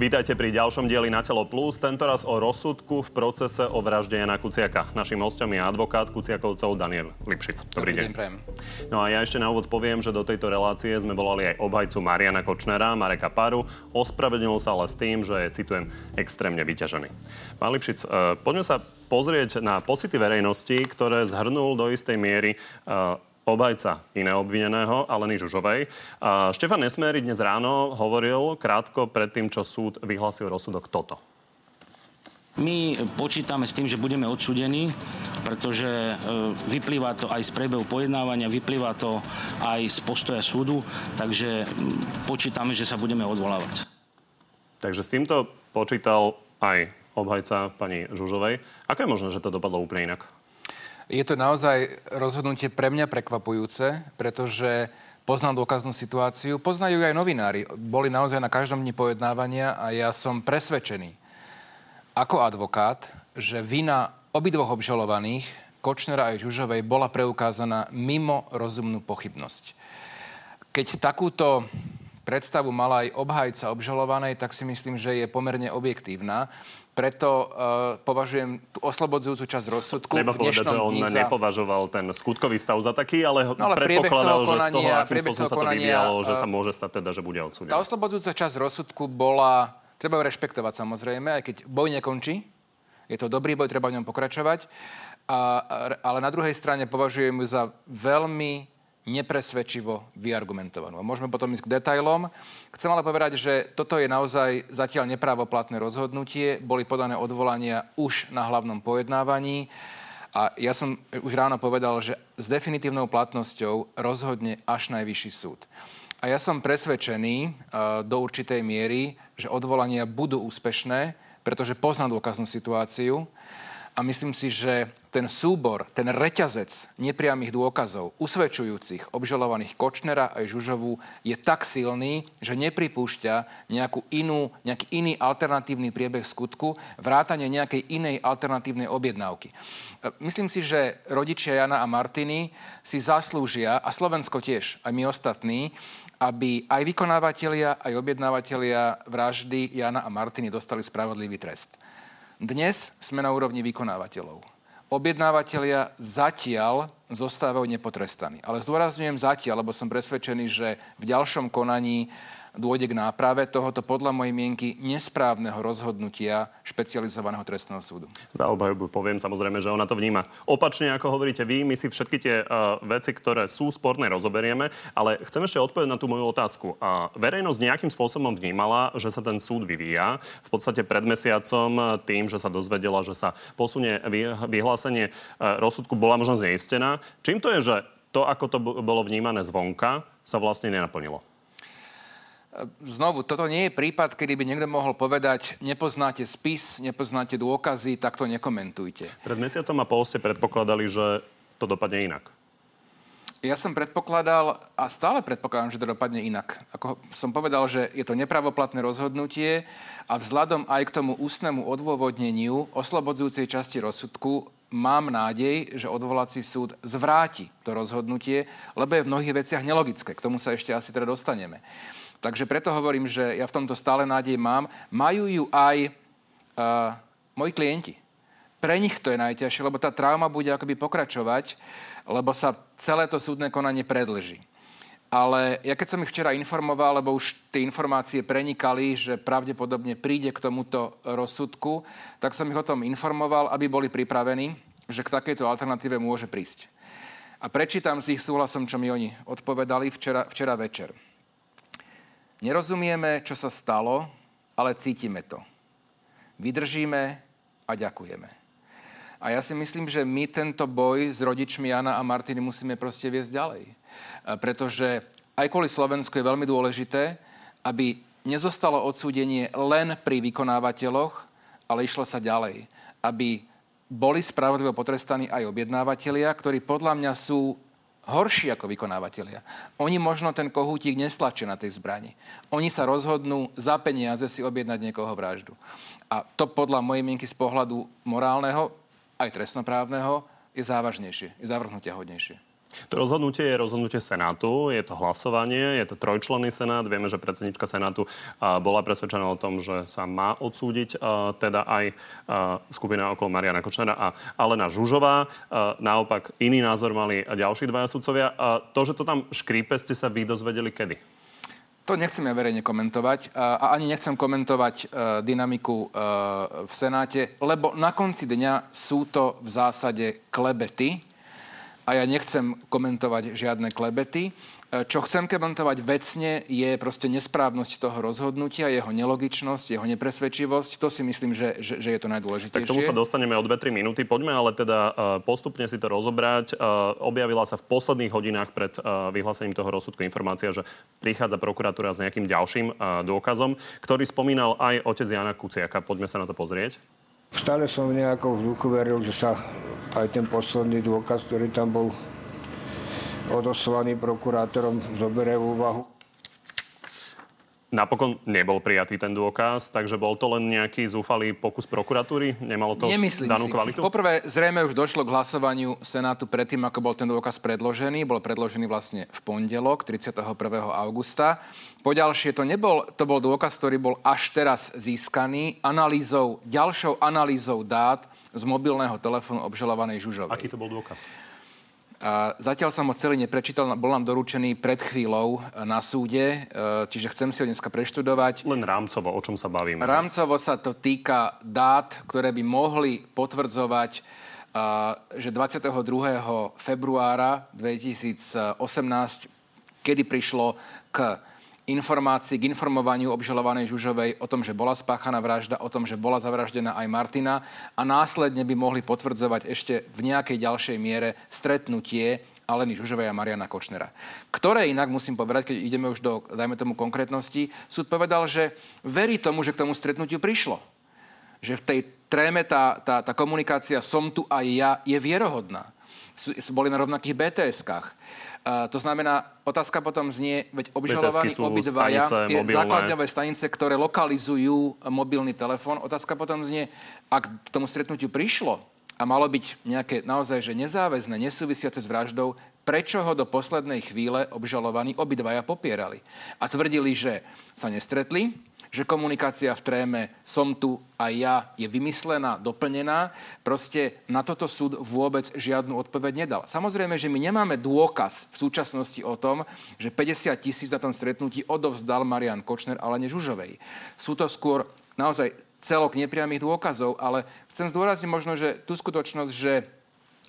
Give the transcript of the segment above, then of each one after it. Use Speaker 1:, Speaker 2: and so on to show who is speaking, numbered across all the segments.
Speaker 1: Vítajte pri ďalšom dieli Na telo plus, tentoraz o rozsudku v procese o vražde Jana Kuciaka. Našim hostom je advokát Kuciakovcov Daniel Lipšic. Dobrý, Dobrý deň. deň no a ja ešte na úvod poviem, že do tejto relácie sme volali aj obhajcu Mariana Kočnera, Mareka Paru. Ospravedlnil sa ale s tým, že je, citujem, extrémne vyťažený. Pán Lipšic, eh, poďme sa pozrieť na pocity verejnosti, ktoré zhrnul do istej miery obajca iného obvineného, Aleny Žužovej. A Štefan Nesmery dnes ráno hovoril krátko pred tým, čo súd vyhlásil rozsudok toto.
Speaker 2: My počítame s tým, že budeme odsudení, pretože e, vyplýva to aj z priebehu pojednávania, vyplýva to aj z postoja súdu, takže počítame, že sa budeme odvolávať.
Speaker 1: Takže s týmto počítal aj obhajca pani Žužovej. Ako je možné, že to dopadlo úplne inak?
Speaker 3: Je to naozaj rozhodnutie pre mňa prekvapujúce, pretože poznám dôkaznú situáciu, poznajú aj novinári. Boli naozaj na každom dni pojednávania a ja som presvedčený ako advokát, že vina obidvoch obžalovaných, Kočnera aj Žužovej, bola preukázaná mimo rozumnú pochybnosť. Keď takúto predstavu mala aj obhajca obžalovanej, tak si myslím, že je pomerne objektívna. Preto uh, považujem tú oslobodzujúcu časť rozsudku
Speaker 1: Treba povedať, že on za... nepovažoval ten skutkový stav za taký, ale, no, ale predpokladal, že z toho, akým spôsobom sa to vyvíjalo, že sa môže stať teda, že bude odsúdený.
Speaker 3: Tá oslobodzujúca časť rozsudku bola, treba ju rešpektovať samozrejme, aj keď boj nekončí. Je to dobrý boj, treba v ňom pokračovať. A, ale na druhej strane považujem ju za veľmi nepresvedčivo vyargumentovanú. A môžeme potom ísť k detailom. Chcem ale povedať, že toto je naozaj zatiaľ neprávoplatné rozhodnutie. Boli podané odvolania už na hlavnom pojednávaní. A ja som už ráno povedal, že s definitívnou platnosťou rozhodne až najvyšší súd. A ja som presvedčený uh, do určitej miery, že odvolania budú úspešné, pretože poznám dôkaznú situáciu a myslím si, že ten súbor, ten reťazec nepriamých dôkazov usvedčujúcich obžalovaných Kočnera aj Žužovu je tak silný, že nepripúšťa nejakú inú, nejaký iný alternatívny priebeh skutku, vrátanie nejakej inej alternatívnej objednávky. Myslím si, že rodičia Jana a Martiny si zaslúžia, a Slovensko tiež, aj my ostatní, aby aj vykonávateľia, aj objednávateľia vraždy Jana a Martiny dostali spravodlivý trest. Dnes sme na úrovni vykonávateľov. Objednávateľia zatiaľ zostávajú nepotrestaní. Ale zdôrazňujem zatiaľ, lebo som presvedčený, že v ďalšom konaní dôjde k náprave tohoto podľa mojej mienky nesprávneho rozhodnutia špecializovaného trestného súdu.
Speaker 1: Za obhajobu poviem samozrejme, že ona to vníma opačne, ako hovoríte vy. My si všetky tie uh, veci, ktoré sú sporné, rozoberieme, ale chcem ešte odpovedať na tú moju otázku. Uh, verejnosť nejakým spôsobom vnímala, že sa ten súd vyvíja. V podstate pred mesiacom tým, že sa dozvedela, že sa posunie vyhlásenie uh, rozsudku, bola možno zneistená. Čím to je, že to, ako to bolo vnímané zvonka, sa vlastne nenaplnilo?
Speaker 3: Znovu, toto nie je prípad, kedy by niekto mohol povedať, nepoznáte spis, nepoznáte dôkazy, tak to nekomentujte.
Speaker 1: Pred mesiacom a pol ste predpokladali, že to dopadne inak.
Speaker 3: Ja som predpokladal a stále predpokladám, že to dopadne inak. Ako som povedal, že je to nepravoplatné rozhodnutie a vzhľadom aj k tomu ústnemu odôvodneniu oslobodzujúcej časti rozsudku mám nádej, že odvolací súd zvráti to rozhodnutie, lebo je v mnohých veciach nelogické. K tomu sa ešte asi teda dostaneme. Takže preto hovorím, že ja v tomto stále nádej mám. Majú ju aj uh, moji klienti. Pre nich to je najťažšie, lebo tá trauma bude akoby pokračovať, lebo sa celé to súdne konanie predlží. Ale ja keď som ich včera informoval, lebo už tie informácie prenikali, že pravdepodobne príde k tomuto rozsudku, tak som ich o tom informoval, aby boli pripravení, že k takejto alternatíve môže prísť. A prečítam si ich súhlasom, čo mi oni odpovedali včera, včera večer. Nerozumieme, čo sa stalo, ale cítime to. Vydržíme a ďakujeme. A ja si myslím, že my tento boj s rodičmi Jana a Martiny musíme proste viesť ďalej. Pretože aj kvôli Slovensku je veľmi dôležité, aby nezostalo odsúdenie len pri vykonávateľoch, ale išlo sa ďalej. Aby boli spravodlivo potrestaní aj objednávateľia, ktorí podľa mňa sú horší ako vykonávateľia. Oni možno ten kohútik nestlačia na tej zbrani. Oni sa rozhodnú za peniaze si objednať niekoho vraždu. A to podľa mojej mienky z pohľadu morálneho, aj trestnoprávneho, je závažnejšie, je zavrhnutia hodnejšie.
Speaker 1: To rozhodnutie je rozhodnutie Senátu, je to hlasovanie, je to trojčlenný Senát. Vieme, že predsednička Senátu bola presvedčená o tom, že sa má odsúdiť teda aj skupina okolo Mariana Kočnera a Alena Žužová. Naopak iný názor mali ďalší dvaja sudcovia. To, že to tam škrípe, ste sa vy dozvedeli kedy?
Speaker 3: To nechcem ja verejne komentovať a ani nechcem komentovať e, dynamiku e, v Senáte, lebo na konci dňa sú to v zásade klebety a ja nechcem komentovať žiadne klebety. E, čo chcem komentovať vecne je proste nesprávnosť toho rozhodnutia, jeho nelogičnosť, jeho nepresvedčivosť. To si myslím, že, že, že je to najdôležitejšie.
Speaker 1: Tak tomu sa dostaneme o 2-3 minúty. Poďme ale teda e, postupne si to rozobrať. E, objavila sa v posledných hodinách pred vyhlásením toho rozsudku informácia, že prichádza prokuratúra s nejakým ďalším dôkazom, ktorý spomínal aj otec Jana Kuciaka. Poďme sa na to pozrieť.
Speaker 4: Stále som v nejakom vzduchu veril, že sa aj ten posledný dôkaz, ktorý tam bol odoslaný prokurátorom zoberie v úvahu.
Speaker 1: Napokon nebol prijatý ten dôkaz, takže bol to len nejaký zúfalý pokus prokuratúry? Nemalo to
Speaker 3: Nemyslím
Speaker 1: danú
Speaker 3: si.
Speaker 1: kvalitu?
Speaker 3: Poprvé, zrejme už došlo k hlasovaniu Senátu predtým, ako bol ten dôkaz predložený. Bol predložený vlastne v pondelok, 31. augusta. Poďalšie, to, nebol, to bol dôkaz, ktorý bol až teraz získaný analýzou, ďalšou analýzou dát z mobilného telefónu obžalovanej Žužovej.
Speaker 1: Aký to bol dôkaz?
Speaker 3: Zatiaľ som ho celý neprečítal, bol nám doručený pred chvíľou e, na súde, e, čiže chcem si ho dneska preštudovať.
Speaker 1: Len rámcovo, o čom sa bavíme?
Speaker 3: Rámcovo sa to týka dát, ktoré by mohli potvrdzovať, e, že 22. februára 2018, kedy prišlo k informácií k informovaniu obžalovanej Žužovej o tom, že bola spáchaná vražda, o tom, že bola zavraždená aj Martina a následne by mohli potvrdzovať ešte v nejakej ďalšej miere stretnutie Aleny Žužovej a Mariana Kočnera. Ktoré inak, musím povedať, keď ideme už do, dajme tomu, konkrétnosti, súd povedal, že verí tomu, že k tomu stretnutiu prišlo. Že v tej tréme tá, tá, tá komunikácia som tu aj ja je vierohodná. Sú, boli na rovnakých BTS-kách to znamená, otázka potom znie, veď obžalovaní obidvaja, tie mobilné. základňové stanice, ktoré lokalizujú mobilný telefón, otázka potom znie, ak k tomu stretnutiu prišlo a malo byť nejaké naozaj že nezáväzné, nesúvisiace s vraždou, prečo ho do poslednej chvíle obžalovaní obidvaja popierali. A tvrdili, že sa nestretli, že komunikácia v tréme som tu a ja je vymyslená, doplnená. Proste na toto súd vôbec žiadnu odpoveď nedal. Samozrejme, že my nemáme dôkaz v súčasnosti o tom, že 50 tisíc za tom stretnutí odovzdal Marian Kočner ale Žužovej. Sú to skôr naozaj celok nepriamých dôkazov, ale chcem zdôrazniť možno, že tú skutočnosť, že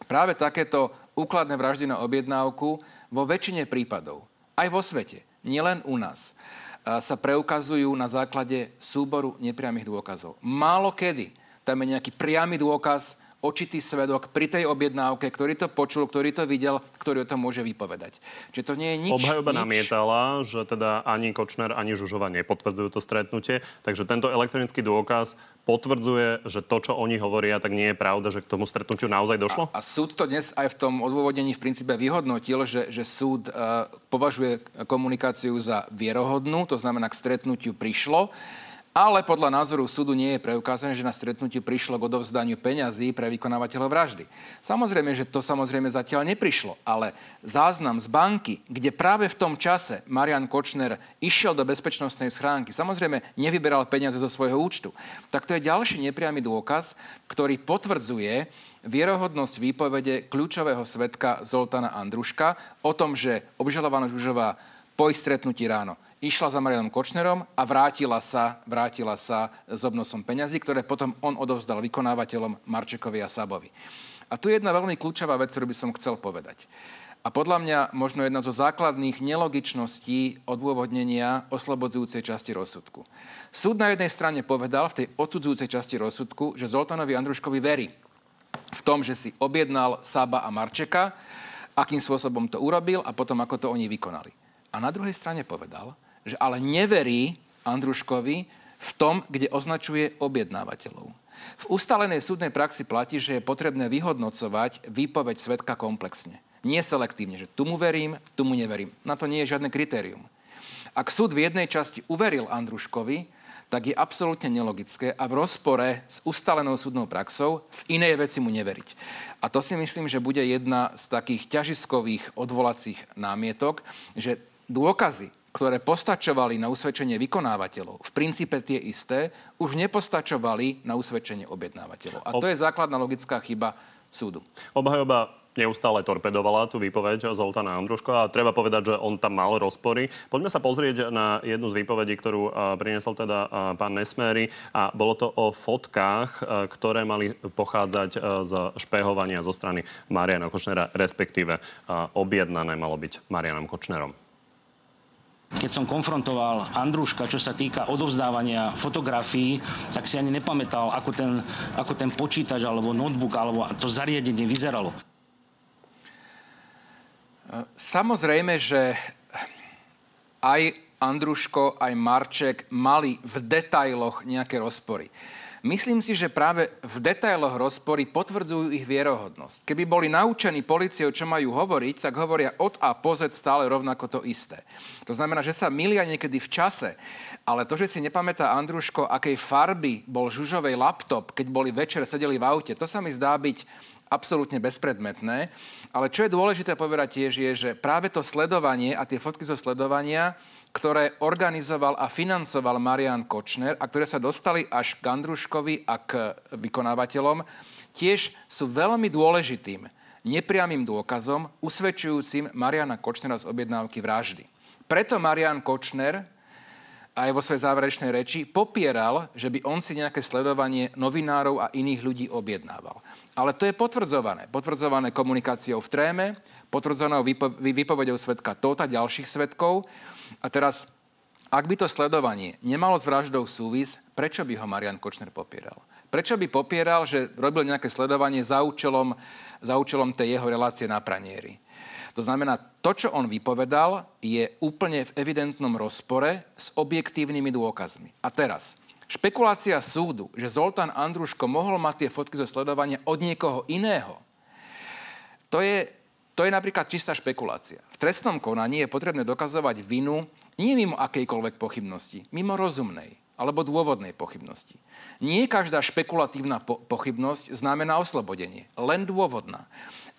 Speaker 3: práve takéto úkladné vraždy na objednávku vo väčšine prípadov, aj vo svete, nielen u nás, sa preukazujú na základe súboru nepriamých dôkazov. Málo kedy tam je nejaký priamy dôkaz očitý svedok pri tej objednávke, ktorý to počul, ktorý to videl, ktorý o tom môže vypovedať. Čiže to nie je nič...
Speaker 1: Obhajoba
Speaker 3: nič...
Speaker 1: namietala, že teda ani Kočner, ani Žužova nepotvrdzujú to stretnutie, takže tento elektronický dôkaz potvrdzuje, že to, čo oni hovoria, tak nie je pravda, že k tomu stretnutiu naozaj došlo?
Speaker 3: A, a súd to dnes aj v tom odôvodnení v princípe vyhodnotil, že, že súd uh, považuje komunikáciu za vierohodnú, to znamená, k stretnutiu prišlo. Ale podľa názoru súdu nie je preukázané, že na stretnutiu prišlo k odovzdaniu peňazí pre vykonávateľov vraždy. Samozrejme, že to samozrejme zatiaľ neprišlo, ale záznam z banky, kde práve v tom čase Marian Kočner išiel do bezpečnostnej schránky, samozrejme nevyberal peniaze zo svojho účtu, tak to je ďalší nepriamy dôkaz, ktorý potvrdzuje vierohodnosť výpovede kľúčového svetka Zoltana Andruška o tom, že obžalovaná Žužová po ich stretnutí ráno išla za Marianom Kočnerom a vrátila sa, vrátila sa s obnosom peňazí, ktoré potom on odovzdal vykonávateľom Marčekovi a Sabovi. A tu je jedna veľmi kľúčová vec, ktorú by som chcel povedať. A podľa mňa možno jedna zo základných nelogičností odôvodnenia oslobodzujúcej časti rozsudku. Súd na jednej strane povedal v tej odsudzujúcej časti rozsudku, že Zoltanovi Andruškovi verí v tom, že si objednal Saba a Marčeka, akým spôsobom to urobil a potom ako to oni vykonali. A na druhej strane povedal, že ale neverí Andruškovi v tom, kde označuje objednávateľov. V ustalenej súdnej praxi platí, že je potrebné vyhodnocovať výpoveď svetka komplexne. Nie selektívne, že tu mu verím, tu mu neverím. Na to nie je žiadne kritérium. Ak súd v jednej časti uveril Andruškovi, tak je absolútne nelogické a v rozpore s ustalenou súdnou praxou v inej veci mu neveriť. A to si myslím, že bude jedna z takých ťažiskových odvolacích námietok, že dôkazy, ktoré postačovali na usvedčenie vykonávateľov, v princípe tie isté, už nepostačovali na usvedčenie objednávateľov. A to je základná logická chyba súdu.
Speaker 1: Obhajoba neustále torpedovala tú výpoveď Zoltána Andruško a treba povedať, že on tam mal rozpory. Poďme sa pozrieť na jednu z výpovedí, ktorú priniesol teda pán Nesmery a bolo to o fotkách, ktoré mali pochádzať z špehovania zo strany Mariana Kočnera, respektíve objednané malo byť Marianom Kočnerom.
Speaker 2: Keď som konfrontoval Andruška, čo sa týka odovzdávania fotografií, tak si ani nepamätal, ako ten, ako ten počítač alebo notebook alebo to zariadenie vyzeralo.
Speaker 3: Samozrejme, že aj Andruško, aj Marček mali v detailoch nejaké rozpory. Myslím si, že práve v detailoch rozpory potvrdzujú ich vierohodnosť. Keby boli naučení policiou, čo majú hovoriť, tak hovoria od A po Z stále rovnako to isté. To znamená, že sa milia niekedy v čase, ale to, že si nepamätá Andruško, akej farby bol žužovej laptop, keď boli večer sedeli v aute, to sa mi zdá byť absolútne bezpredmetné. Ale čo je dôležité povedať tiež je, že práve to sledovanie a tie fotky zo sledovania, ktoré organizoval a financoval Marian Kočner a ktoré sa dostali až k Andruškovi a k vykonávateľom, tiež sú veľmi dôležitým nepriamým dôkazom usvedčujúcim Mariana Kočnera z objednávky vraždy. Preto Marian Kočner aj vo svojej záverečnej reči popieral, že by on si nejaké sledovanie novinárov a iných ľudí objednával. Ale to je potvrdzované. Potvrdzované komunikáciou v tréme, potvrdzenou výpo- výpovedou svetka Tota, ďalších svetkov. A teraz, ak by to sledovanie nemalo s vraždou súvis, prečo by ho Marian Kočner popieral? Prečo by popieral, že robil nejaké sledovanie za účelom, za účelom tej jeho relácie na pranieri? To znamená, to, čo on vypovedal, je úplne v evidentnom rozpore s objektívnymi dôkazmi. A teraz, špekulácia súdu, že Zoltán Andruško mohol mať tie fotky zo sledovania od niekoho iného, to je, to je napríklad čistá špekulácia. V trestnom konaní je potrebné dokazovať vinu nie mimo akejkoľvek pochybnosti, mimo rozumnej alebo dôvodnej pochybnosti. Nie každá špekulatívna po- pochybnosť znamená oslobodenie, len dôvodná.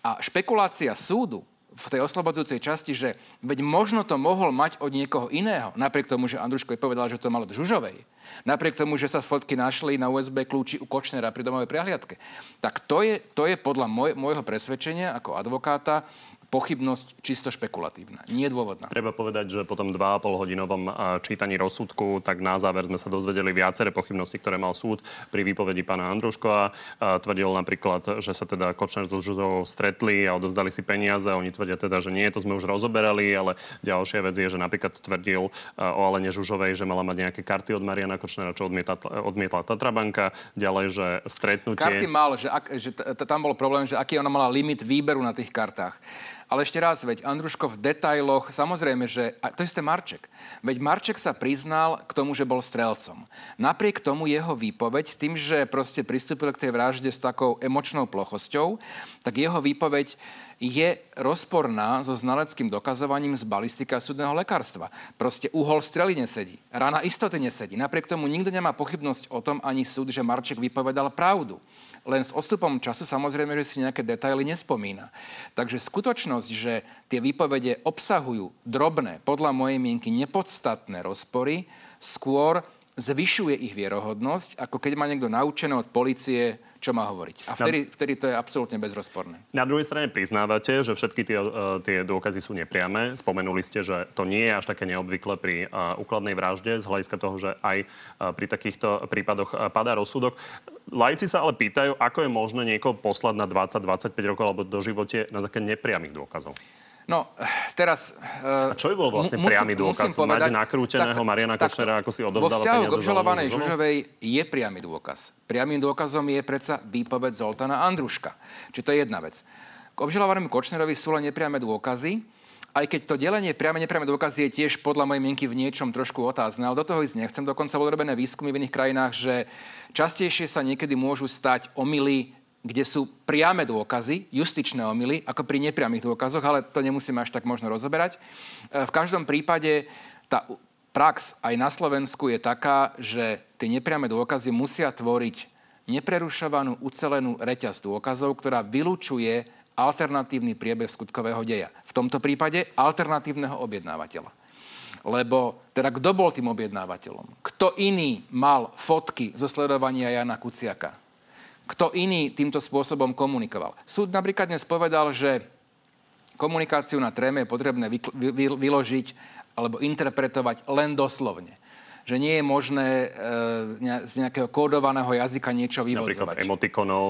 Speaker 3: A špekulácia súdu v tej oslobodzujúcej časti, že veď možno to mohol mať od niekoho iného, napriek tomu, že Andruško povedal, že to mal od Žužovej, napriek tomu, že sa fotky našli na USB kľúči u Kočnera pri domovej prehliadke, tak to je, to je podľa môj, môjho presvedčenia ako advokáta pochybnosť čisto špekulatívna, nie dôvodná.
Speaker 1: Treba povedať, že po tom 2,5 hodinovom čítaní rozsudku, tak na záver sme sa dozvedeli viaceré pochybnosti, ktoré mal súd pri výpovedi pána Andruškova. Tvrdil napríklad, že sa teda Kočner so Žuzovou stretli a odovzdali si peniaze. Oni tvrdia teda, že nie, to sme už rozoberali, ale ďalšia vec je, že napríklad tvrdil o Alene Žužovej, že mala mať nejaké karty od Mariana Kočnera, čo odmietla, odmietla Tatrabanka. Ďalej, že stretnutie...
Speaker 3: Karty mal, že, ak, že tam bol problém, že aký ona mala limit výberu na tých kartách. Ale ešte raz, veď Andruško v detailoch, samozrejme, že... A to isté Marček. Veď Marček sa priznal k tomu, že bol strelcom. Napriek tomu jeho výpoveď, tým, že proste pristúpil k tej vražde s takou emočnou plochosťou, tak jeho výpoveď je rozporná so znaleckým dokazovaním z balistika súdneho lekárstva. Proste uhol strely nesedí. Rana istoty nesedí. Napriek tomu nikto nemá pochybnosť o tom ani súd, že Marček vypovedal pravdu. Len s odstupom času samozrejme, že si nejaké detaily nespomína. Takže skutočnosť, že tie výpovede obsahujú drobné, podľa mojej mienky nepodstatné rozpory, skôr zvyšuje ich vierohodnosť, ako keď má niekto naučené od policie, čo má hovoriť. A vtedy, vtedy to je absolútne bezrozporné.
Speaker 1: Na druhej strane priznávate, že všetky tie, uh, tie dôkazy sú nepriame. Spomenuli ste, že to nie je až také neobvykle pri uh, úkladnej vražde, z hľadiska toho, že aj uh, pri takýchto prípadoch padá rozsudok. Lajci sa ale pýtajú, ako je možné niekoho poslať na 20-25 rokov alebo do živote na také nepriamých dôkazov.
Speaker 3: No, teraz...
Speaker 1: A čo by bol vlastne musím, priamy dôkaz? Povedať, Mať nakrúteného tak, Mariana Kočnera, ako si odovzdala peniaze?
Speaker 3: Vo k obžalovanej Žužovej je priamy dôkaz. Priamým dôkazom je predsa výpoveď Zoltana Andruška. Čiže to je jedna vec. K obžalovanému Kočnerovi sú len nepriame dôkazy, aj keď to delenie priame nepriame dôkazy je tiež podľa mojej mienky v niečom trošku otázne, ale do toho ísť nechcem. Dokonca boli robené výskumy v iných krajinách, že častejšie sa niekedy môžu stať omily kde sú priame dôkazy, justičné omily, ako pri nepriamých dôkazoch, ale to nemusíme až tak možno rozoberať. E, v každom prípade tá prax aj na Slovensku je taká, že tie nepriame dôkazy musia tvoriť neprerušovanú, ucelenú reťaz dôkazov, ktorá vylúčuje alternatívny priebeh skutkového deja. V tomto prípade alternatívneho objednávateľa. Lebo teda kto bol tým objednávateľom? Kto iný mal fotky zo sledovania Jana Kuciaka? Kto iný týmto spôsobom komunikoval? Súd napríklad dnes povedal, že komunikáciu na tréme je potrebné vyložiť alebo interpretovať len doslovne. Že nie je možné e, z nejakého kódovaného jazyka niečo vyvodzovať.
Speaker 1: Napríklad emotikonov.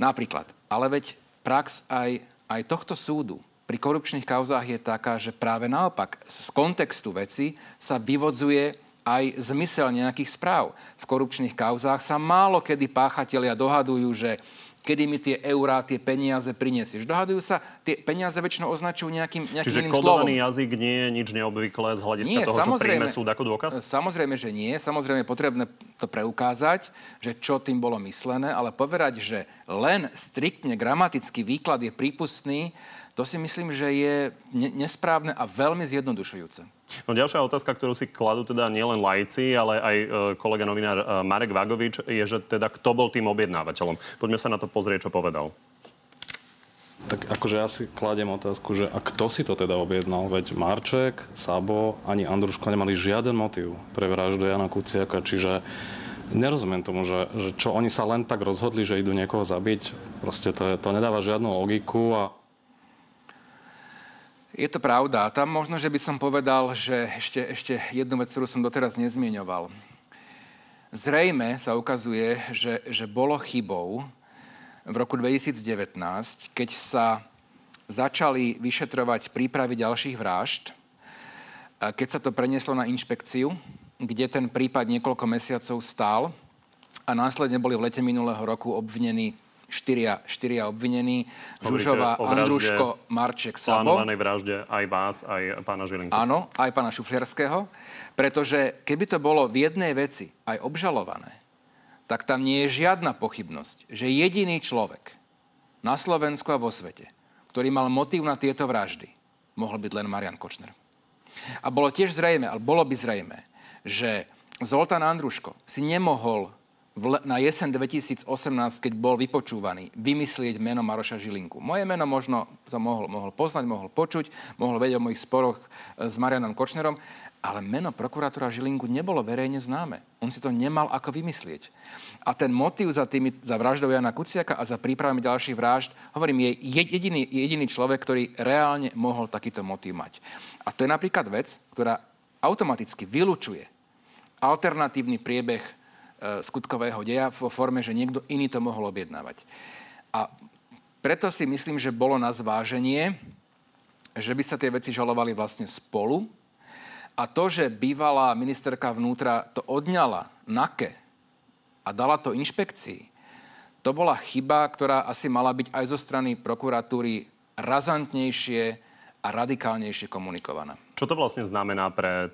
Speaker 3: Napríklad. Ale veď prax aj, aj tohto súdu pri korupčných kauzách je taká, že práve naopak z kontextu veci sa vyvodzuje aj zmysel nejakých správ. V korupčných kauzách sa málo kedy páchatelia dohadujú, že kedy mi tie eurá, tie peniaze prinesieš. Dohadujú sa, tie peniaze väčšinou označujú nejakým, nejakým
Speaker 1: Čiže
Speaker 3: iným
Speaker 1: slovom. jazyk nie je nič neobvyklé z hľadiska nie, toho, čo príjme súd ako dôkaz?
Speaker 3: Samozrejme, že nie. Samozrejme je potrebné to preukázať, že čo tým bolo myslené, ale povedať, že len striktne gramatický výklad je prípustný, to si myslím, že je nesprávne a veľmi zjednodušujúce.
Speaker 1: No ďalšia otázka, ktorú si kladú teda nielen lajci, ale aj e, kolega novinár e, Marek Vagovič, je, že teda kto bol tým objednávateľom. Poďme sa na to pozrieť, čo povedal.
Speaker 5: Tak akože ja si kladiem otázku, že a kto si to teda objednal? Veď Marček, Sabo ani Andruško nemali žiaden motiv pre vraždu Jana Kuciaka, čiže nerozumiem tomu, že, že čo oni sa len tak rozhodli, že idú niekoho zabiť. Proste to, je, to nedáva žiadnu logiku a
Speaker 3: je to pravda. Tam možno, že by som povedal, že ešte, ešte jednu vec, ktorú som doteraz nezmieňoval. Zrejme sa ukazuje, že, že bolo chybou v roku 2019, keď sa začali vyšetrovať prípravy ďalších vražd, keď sa to prenieslo na inšpekciu, kde ten prípad niekoľko mesiacov stál a následne boli v lete minulého roku obvinení štyria, štyria obvinení. Žužová, Andruško, Marček, Sabo.
Speaker 1: Plánovanej vražde aj vás, aj pána Žilinku.
Speaker 3: Áno, aj pána Šufliarského. Pretože keby to bolo v jednej veci aj obžalované, tak tam nie je žiadna pochybnosť, že jediný človek na Slovensku a vo svete, ktorý mal motív na tieto vraždy, mohol byť len Marian Kočner. A bolo tiež zrejme, ale bolo by zrejme, že Zoltán Andruško si nemohol na jesen 2018, keď bol vypočúvaný, vymyslieť meno Maroša Žilinku. Moje meno možno som mohol, mohol poznať, mohol počuť, mohol vedieť o mojich sporoch e, s Marianom Kočnerom, ale meno prokurátora Žilinku nebolo verejne známe. On si to nemal ako vymyslieť. A ten motív za, tými, za vraždou Jana Kuciaka a za prípravami ďalších vražd, hovorím, je jediný, jediný človek, ktorý reálne mohol takýto motív mať. A to je napríklad vec, ktorá automaticky vylučuje alternatívny priebeh skutkového deja vo forme, že niekto iný to mohol objednávať. A preto si myslím, že bolo na zváženie, že by sa tie veci žalovali vlastne spolu. A to, že bývalá ministerka vnútra to odňala NAKE a dala to inšpekcii, to bola chyba, ktorá asi mala byť aj zo strany prokuratúry razantnejšie a radikálnejšie komunikovaná.
Speaker 1: Čo to vlastne znamená pre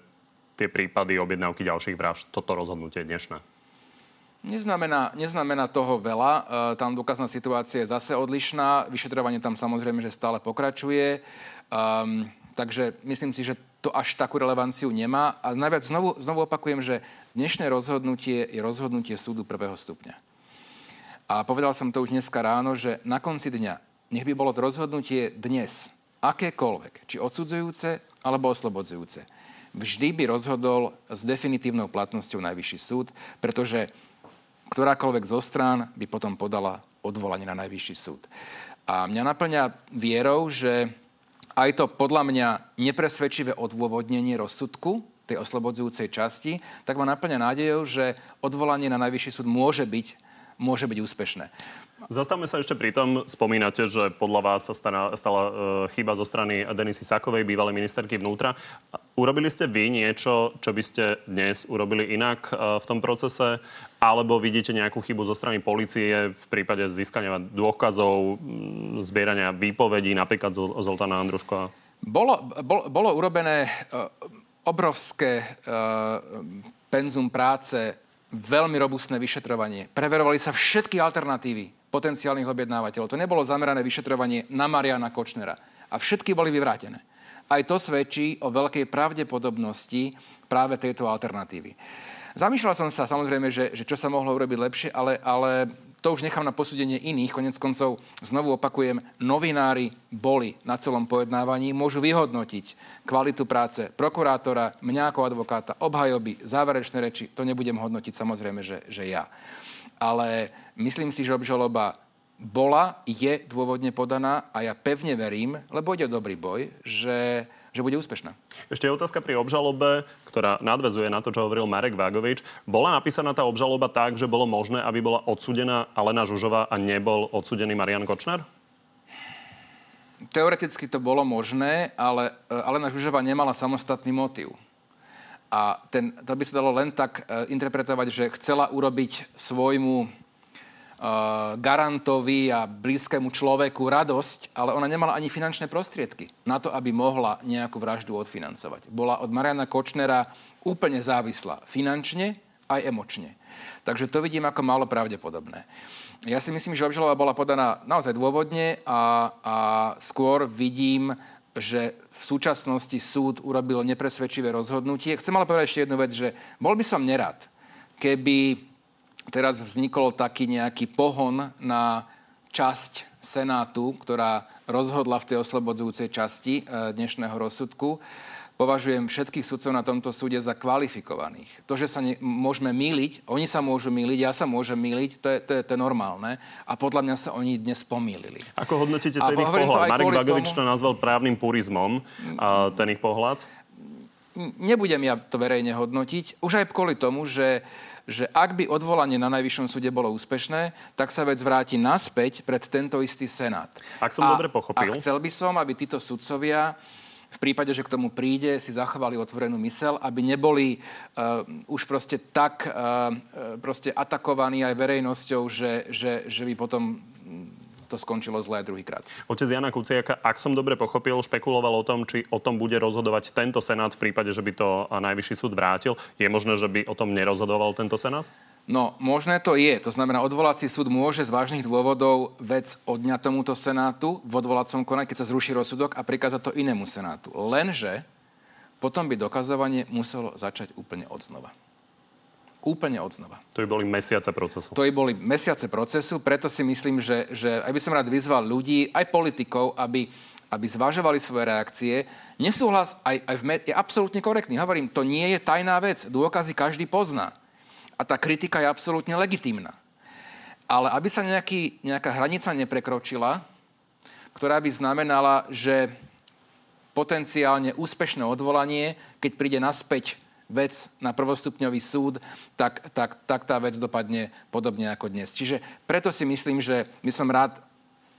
Speaker 1: tie prípady objednávky ďalších vražd, toto rozhodnutie dnešné?
Speaker 3: Neznamená, neznamená toho veľa. E, tam dôkazná situácia je zase odlišná. Vyšetrovanie tam samozrejme, že stále pokračuje. Um, takže myslím si, že to až takú relevanciu nemá. A najviac znovu, znovu opakujem, že dnešné rozhodnutie je rozhodnutie súdu prvého stupňa. A povedal som to už dneska ráno, že na konci dňa, nech by bolo to rozhodnutie dnes, akékoľvek, či odsudzujúce alebo oslobodzujúce, vždy by rozhodol s definitívnou platnosťou Najvyšší súd, pretože ktorákoľvek zo strán by potom podala odvolanie na najvyšší súd. A mňa naplňa vierou, že aj to podľa mňa nepresvedčivé odôvodnenie rozsudku tej oslobodzujúcej časti, tak ma naplňa nádejou, že odvolanie na najvyšší súd môže byť, môže byť úspešné.
Speaker 1: Zastavme sa ešte pri tom. Spomínate, že podľa vás sa stala, stala uh, chyba zo strany Denisy Sakovej, bývalej ministerky vnútra. Urobili ste vy niečo, čo by ste dnes urobili inak uh, v tom procese? Alebo vidíte nejakú chybu zo strany policie v prípade získania dôkazov, zbierania výpovedí, napríklad zo Zoltána Andruškova?
Speaker 3: Bolo, bolo, bolo urobené uh, obrovské penzum práce, veľmi robustné vyšetrovanie. Preverovali sa všetky alternatívy potenciálnych objednávateľov. To nebolo zamerané vyšetrovanie na Mariana Kočnera. A všetky boli vyvrátené. Aj to svedčí o veľkej pravdepodobnosti práve tejto alternatívy. Zamýšľal som sa samozrejme, že, že čo sa mohlo urobiť lepšie, ale, ale to už nechám na posúdenie iných. Konec koncov, znovu opakujem, novinári boli na celom pojednávaní, môžu vyhodnotiť kvalitu práce prokurátora, mňa ako advokáta, obhajoby, záverečné reči. To nebudem hodnotiť samozrejme, že, že ja. Ale myslím si, že obžaloba bola, je dôvodne podaná a ja pevne verím, lebo ide o dobrý boj, že že bude úspešná.
Speaker 1: Ešte je otázka pri obžalobe, ktorá nadvezuje na to, čo hovoril Marek Vágovič. Bola napísaná tá obžaloba tak, že bolo možné, aby bola odsudená Alena Žužová a nebol odsudený Marian Kočner?
Speaker 3: Teoreticky to bolo možné, ale e, Alena Žužová nemala samostatný motív. A ten, to by sa dalo len tak e, interpretovať, že chcela urobiť svojmu garantovi a blízkému človeku radosť, ale ona nemala ani finančné prostriedky na to, aby mohla nejakú vraždu odfinancovať. Bola od Mariana Kočnera úplne závislá finančne aj emočne. Takže to vidím ako málo pravdepodobné. Ja si myslím, že obžaloba bola podaná naozaj dôvodne a, a skôr vidím, že v súčasnosti súd urobil nepresvedčivé rozhodnutie. Chcem ale povedať ešte jednu vec, že bol by som nerad, keby teraz vznikol taký nejaký pohon na časť Senátu, ktorá rozhodla v tej oslobodzujúcej časti e, dnešného rozsudku. Považujem všetkých sudcov na tomto súde za kvalifikovaných. To, že sa ne, môžeme míliť, oni sa môžu míliť, ja sa môžem míliť, to je, to, je, to je normálne. A podľa mňa sa oni dnes pomýlili.
Speaker 1: Ako hodnotíte ten ich pohľad? Marek Bagovič tomu... to nazval právnym purizmom, a ten ich pohľad?
Speaker 3: Nebudem ja to verejne hodnotiť. Už aj kvôli tomu, že že ak by odvolanie na Najvyššom súde bolo úspešné, tak sa vec vráti naspäť pred tento istý Senát.
Speaker 1: Ak som a, dobre pochopil.
Speaker 3: A chcel by som, aby títo sudcovia v prípade, že k tomu príde, si zachovali otvorenú mysel, aby neboli uh, už proste tak uh, proste atakovaní aj verejnosťou, že, že, že by potom to skončilo zle druhýkrát.
Speaker 1: Otec Jana Kuciaka, ak som dobre pochopil, špekuloval o tom, či o tom bude rozhodovať tento Senát v prípade, že by to Najvyšší súd vrátil. Je možné, že by o tom nerozhodoval tento Senát?
Speaker 3: No, možné to je. To znamená, odvolací súd môže z vážnych dôvodov vec odňať tomuto Senátu v odvolacom konaní, keď sa zruší rozsudok a prikáza to inému Senátu. Lenže potom by dokazovanie muselo začať úplne od znova úplne odznova.
Speaker 1: To by boli mesiace procesu.
Speaker 3: To by boli mesiace procesu, preto si myslím, že, že aj by som rád vyzval ľudí, aj politikov, aby, aby zvažovali svoje reakcie. Nesúhlas aj, aj v med- je absolútne korektný. Hovorím, to nie je tajná vec. Dôkazy každý pozná. A tá kritika je absolútne legitímna. Ale aby sa nejaký, nejaká hranica neprekročila, ktorá by znamenala, že potenciálne úspešné odvolanie, keď príde naspäť vec na prvostupňový súd, tak, tak, tak tá vec dopadne podobne ako dnes. Čiže preto si myslím, že by som rád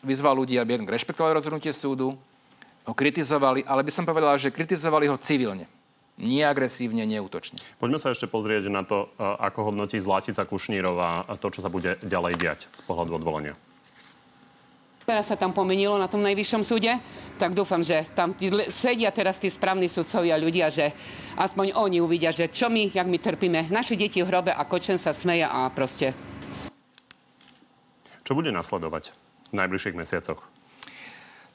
Speaker 3: vyzval ľudí, aby rešpektovali rozhodnutie súdu, ho kritizovali, ale by som povedal, že kritizovali ho civilne. Nie agresívne, neútočne.
Speaker 1: Poďme sa ešte pozrieť na to, ako hodnotí Zlatica Kušnírová a to, čo sa bude ďalej diať z pohľadu odvolania.
Speaker 6: Teraz sa tam pomenilo na tom najvyššom súde, tak dúfam, že tam sedia teraz tí správni sudcovia ľudia, že aspoň oni uvidia, že čo my, jak my trpíme. Naši deti v hrobe a Kočen sa smeja a proste...
Speaker 1: Čo bude nasledovať v najbližších mesiacoch?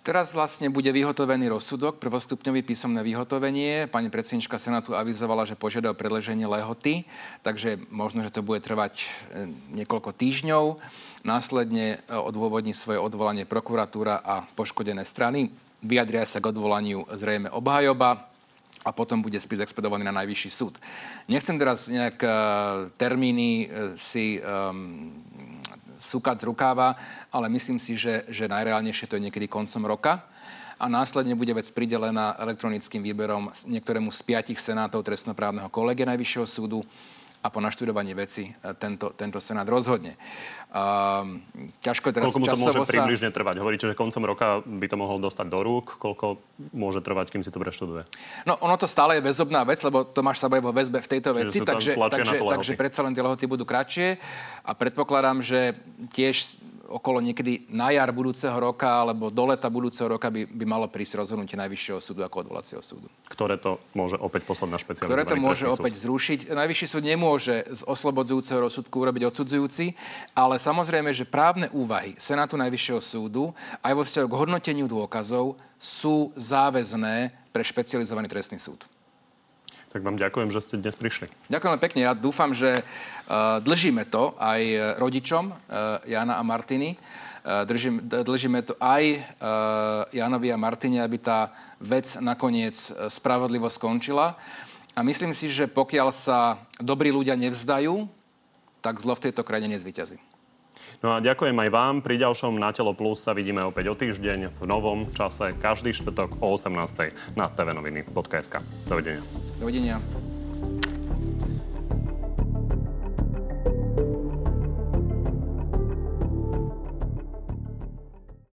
Speaker 3: Teraz vlastne bude vyhotovený rozsudok, prvostupňový písomné vyhotovenie. Pani predsednička Senátu avizovala, že požiada o predleženie lehoty, takže možno, že to bude trvať e, niekoľko týždňov. Následne e, odôvodní svoje odvolanie prokuratúra a poškodené strany. Vyjadria sa k odvolaniu zrejme obhajoba a potom bude spis expedovaný na najvyšší súd. Nechcem teraz nejak uh, termíny uh, si um, súkať z rukáva, ale myslím si, že, že najreálnejšie to je niekedy koncom roka a následne bude vec pridelená elektronickým výberom niektorému z piatich senátov trestnoprávneho kolegia Najvyššieho súdu a po naštudovaní veci e, tento, tento senát rozhodne. Uh, ťažko je teraz
Speaker 1: Koľko mu to môže sa... približne trvať? Hovoríte, že koncom roka by to mohol dostať do rúk. Koľko môže trvať, kým si to preštuduje?
Speaker 3: No, ono to stále je väzobná vec, lebo Tomáš sa vo väzbe v tejto veci, takže, takže, takže predsa len tie lehoty budú kratšie a predpokladám, že tiež okolo niekedy na jar budúceho roka alebo do leta budúceho roka by, by malo prísť rozhodnutie Najvyššieho súdu ako odvolacieho súdu.
Speaker 1: Ktoré to môže opäť poslať na špeciálny
Speaker 3: Ktoré to môže opäť zrušiť. Najvyšší súd nemôže z oslobodzujúceho rozsudku urobiť odsudzujúci, ale samozrejme, že právne úvahy Senátu Najvyššieho súdu aj vo vzťahu k hodnoteniu dôkazov sú záväzné pre špecializovaný trestný súd.
Speaker 1: Tak vám ďakujem, že ste dnes prišli.
Speaker 3: Ďakujem pekne. Ja dúfam, že uh, dlžíme to aj rodičom uh, Jana a Martiny. Uh, držím, dlžíme to aj uh, Janovi a Martine, aby tá vec nakoniec spravodlivo skončila. A myslím si, že pokiaľ sa dobrí ľudia nevzdajú, tak zlo v tejto krajine nezvyťazí.
Speaker 1: No a ďakujem aj vám. Pri ďalšom Na Telo Plus sa vidíme opäť o týždeň v novom čase každý štvrtok o 18. na tvnoviny.sk. Dovidenia.
Speaker 3: Dovidenia.